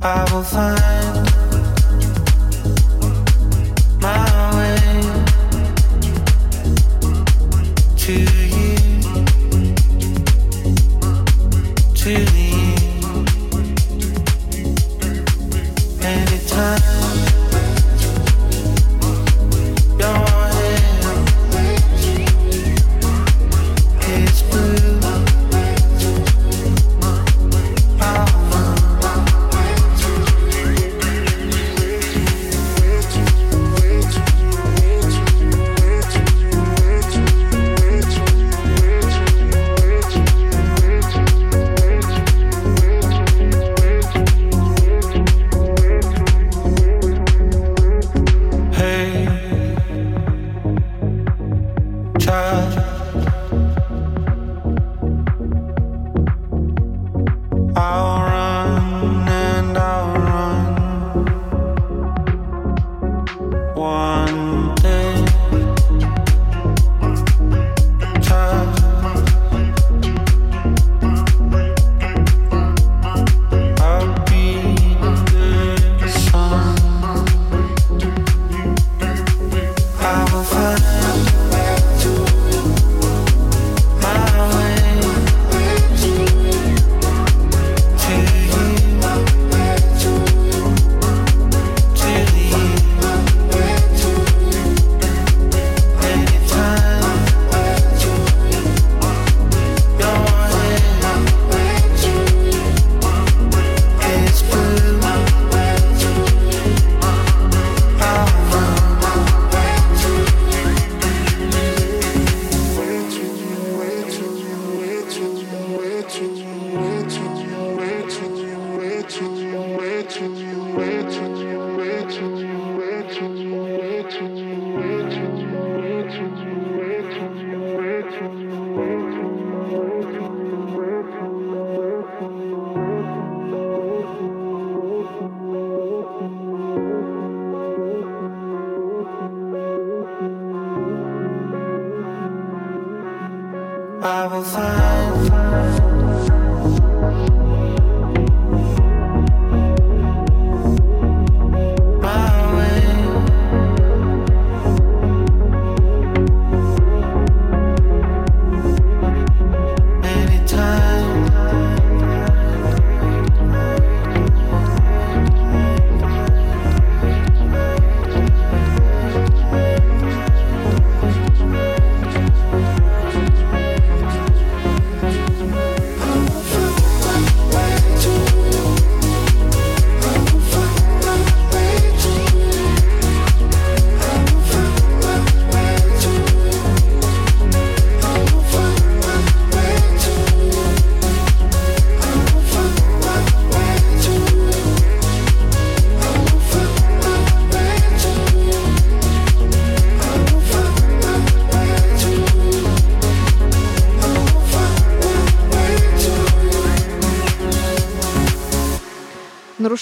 I will find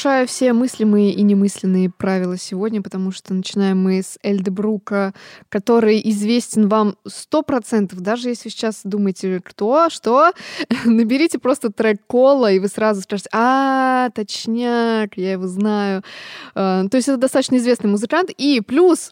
нарушаю все мыслимые и немысленные правила сегодня, потому что начинаем мы с Эльдебрука, который известен вам сто процентов. Даже если сейчас думаете, кто, что, наберите просто трек Кола, и вы сразу скажете, а, точняк, я его знаю. А, то есть это достаточно известный музыкант. И плюс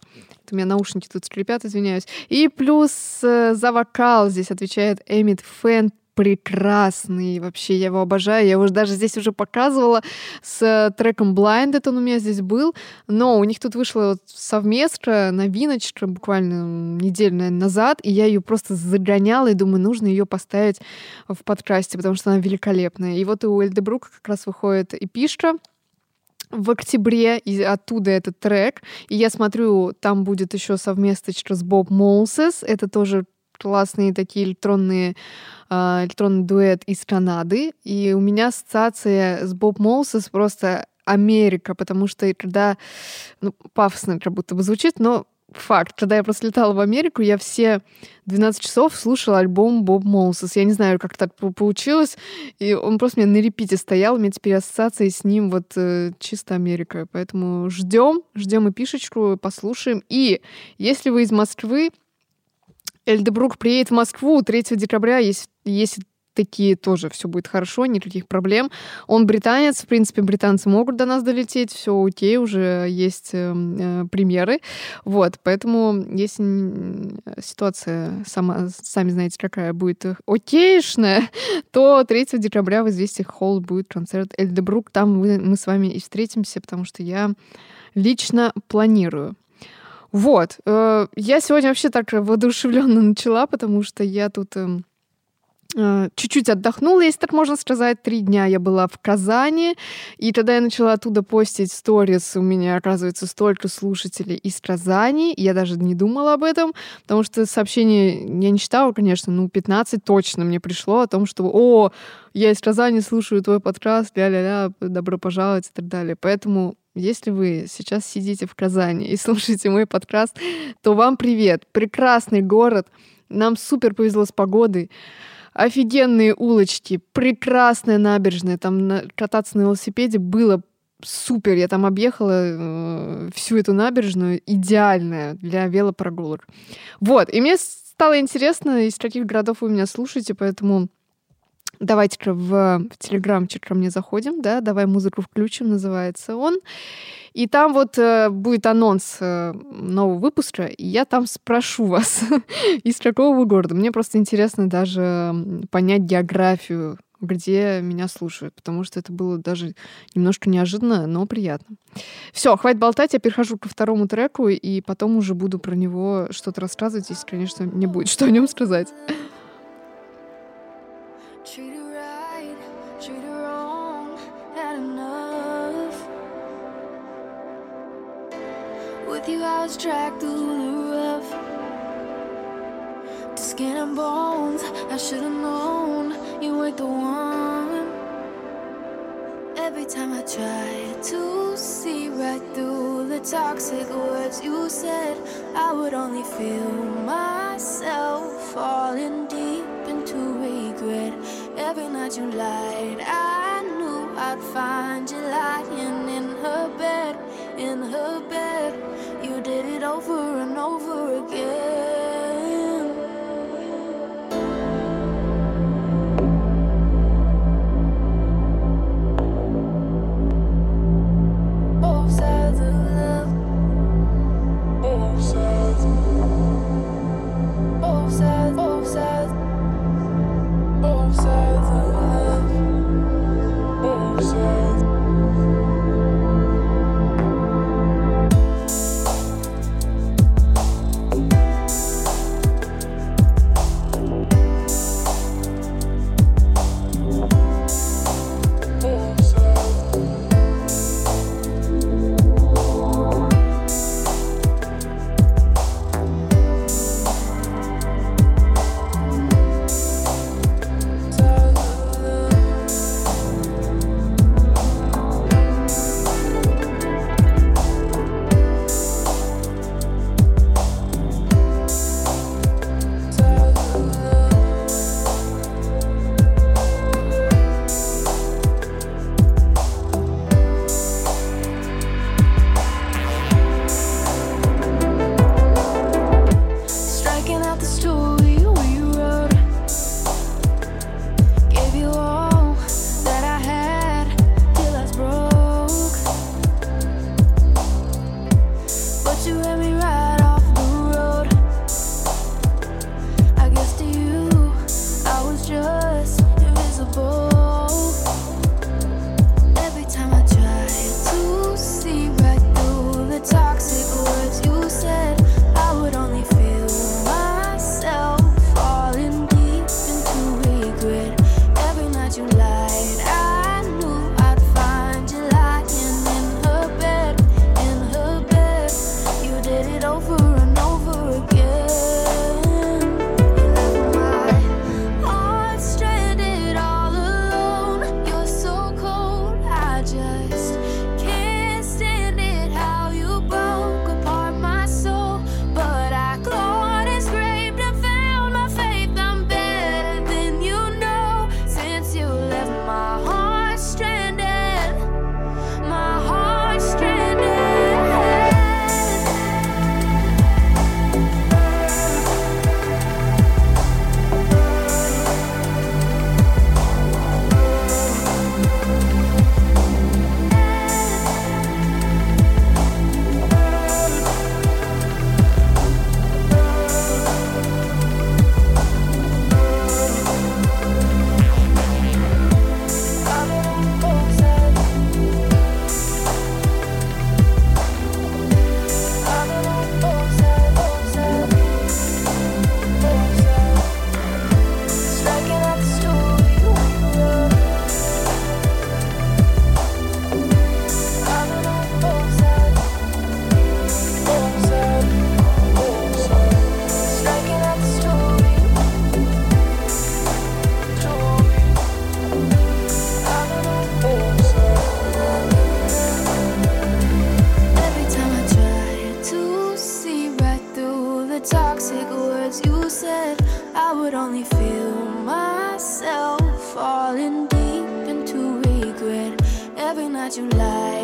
у меня наушники тут скрипят, извиняюсь. И плюс э, за вокал здесь отвечает Эмит Фэн прекрасный. Вообще, я его обожаю. Я его даже здесь уже показывала с треком Blinded, он у меня здесь был. Но у них тут вышла вот совместка, новиночка буквально неделю, назад, и я ее просто загоняла и думаю, нужно ее поставить в подкасте, потому что она великолепная. И вот у Эльдебрука как раз выходит эпишка, в октябре, и оттуда этот трек. И я смотрю, там будет еще совместочка с Боб Молсес. Это тоже классные такие электронные а, электронный дуэт из Канады, и у меня ассоциация с Боб Моусес просто Америка, потому что когда, ну, пафосно как будто бы звучит, но факт, когда я просто летала в Америку, я все 12 часов слушала альбом Боб Моусес. Я не знаю, как так получилось. И он просто меня на репите стоял. У меня теперь ассоциации с ним вот э, чисто Америка. Поэтому ждем, ждем и пишечку, послушаем. И если вы из Москвы, Эльдебрук приедет в Москву 3 декабря, есть, есть такие тоже все будет хорошо, никаких проблем. Он британец, в принципе, британцы могут до нас долететь, все окей, уже есть э, э, примеры. Вот, поэтому если ситуация сама, сами знаете, какая будет окейшная, то 3 декабря в «Известиях Холл» будет концерт Эльдебрук. Там мы, мы с вами и встретимся, потому что я лично планирую. Вот. Э, я сегодня вообще так воодушевленно начала, потому что я тут эм, Э, чуть-чуть отдохнула, если так можно сказать. Три дня я была в Казани, и когда я начала оттуда постить сторис, у меня, оказывается, столько слушателей из Казани, я даже не думала об этом, потому что сообщение я не читала, конечно, ну, 15 точно мне пришло о том, что «О, я из Казани слушаю твой подкаст, ля-ля-ля, добро пожаловать» и так далее. Поэтому если вы сейчас сидите в Казани и слушаете мой подкаст, то вам привет. Прекрасный город. Нам супер повезло с погодой офигенные улочки, прекрасная набережная, там кататься на велосипеде было супер. Я там объехала э, всю эту набережную, идеальная для велопрогулок. Вот, и мне стало интересно, из каких городов вы меня слушаете, поэтому давайте-ка в, в телеграмчик ко мне заходим, да, давай музыку включим, называется он. И там вот э, будет анонс э, нового выпуска, и я там спрошу вас, из какого вы города. Мне просто интересно даже понять географию, где меня слушают, потому что это было даже немножко неожиданно, но приятно. Все, хватит болтать, я перехожу ко второму треку, и потом уже буду про него что-то рассказывать, если, конечно, мне будет что о нем сказать. With you, I was dragged through the rough. To skin and bones, I should've known you weren't the one. Every time I try to see right through the toxic words you said, I would only feel myself falling deep into regret. Every night you lied, I knew I'd find you lying in her bed, in her bed. You did it over and over again. To. story. would only feel myself falling deep into regret every night you lie.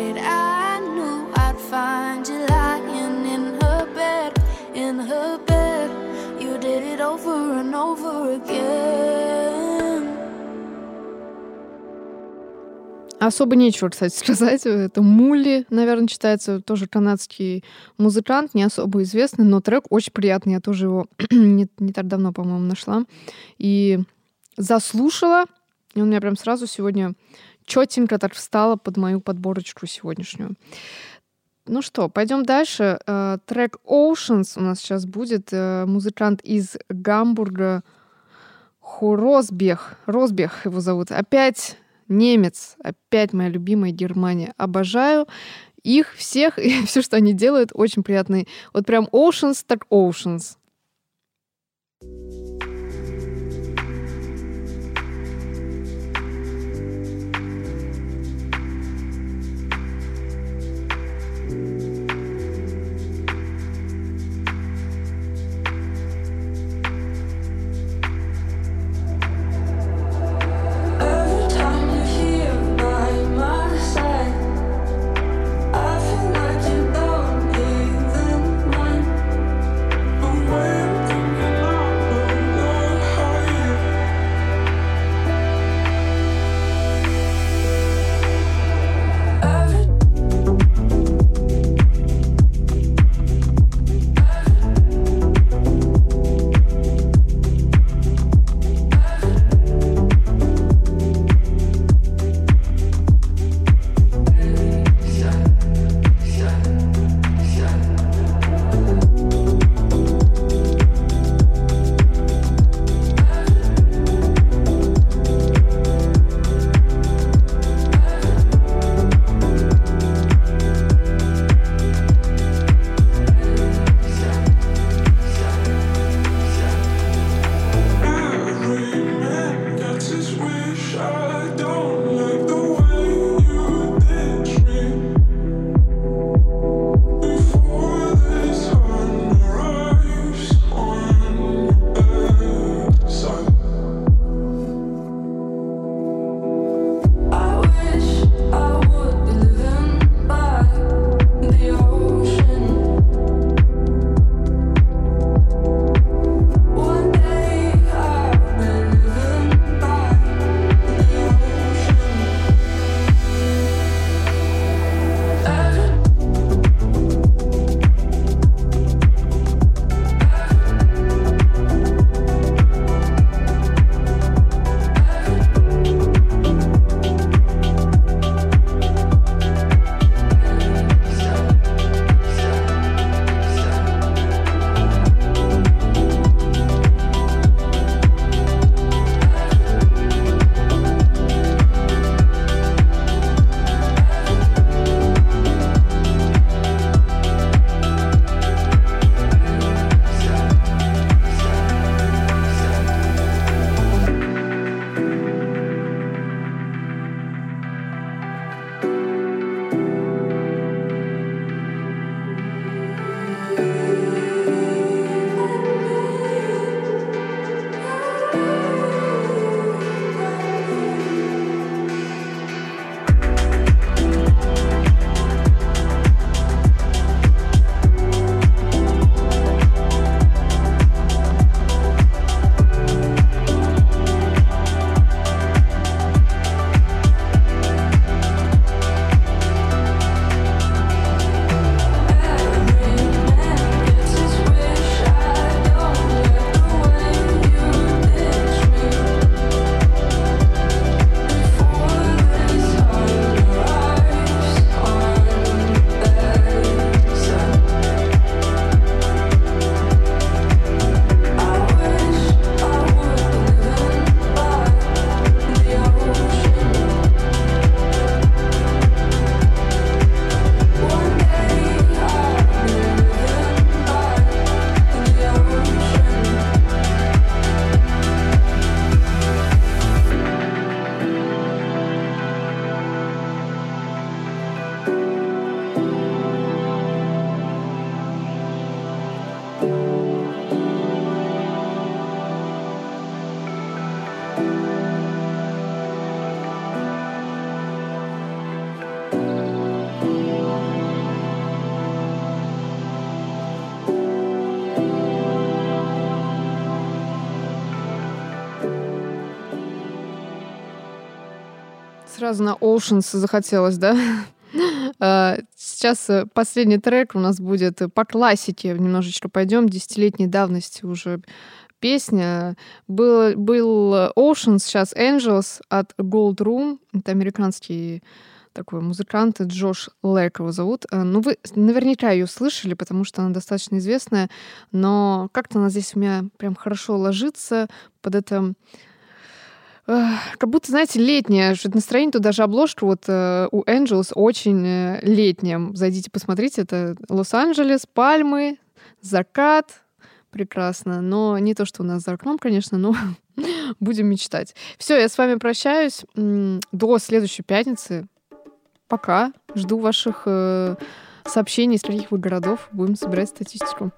Особо нечего, кстати, сказать. Это Мули, наверное, читается. Тоже канадский музыкант, не особо известный, но трек очень приятный. Я тоже его не, не так давно, по-моему, нашла. И заслушала. И он меня прям сразу сегодня четенько так встала под мою подборочку сегодняшнюю. Ну что, пойдем дальше. Э, трек Oceans у нас сейчас будет. Э, музыкант из Гамбурга Хоросбех. Росбех его зовут. Опять немец. Опять моя любимая Германия. Обожаю их всех и все, что они делают, очень приятный. Вот прям Oceans, так Oceans. Сразу на Oceans захотелось, да? А, сейчас э, последний трек у нас будет по классике. Немножечко пойдем. Десятилетней давности уже песня. Был, был Oceans, сейчас Angels от Gold Room. Это американский такой музыкант, Джош Лэк его зовут. Э, ну, вы наверняка ее слышали, потому что она достаточно известная, но как-то она здесь у меня прям хорошо ложится под это как будто, знаете, что настроение, тут даже обложка вот э, у Angels очень э, летняя. Зайдите, посмотрите, это Лос-Анджелес, пальмы, закат, прекрасно. Но не то, что у нас за окном, конечно, но будем мечтать. Все, я с вами прощаюсь. До следующей пятницы. Пока. Жду ваших э, сообщений, из каких вы городов. Будем собирать статистику.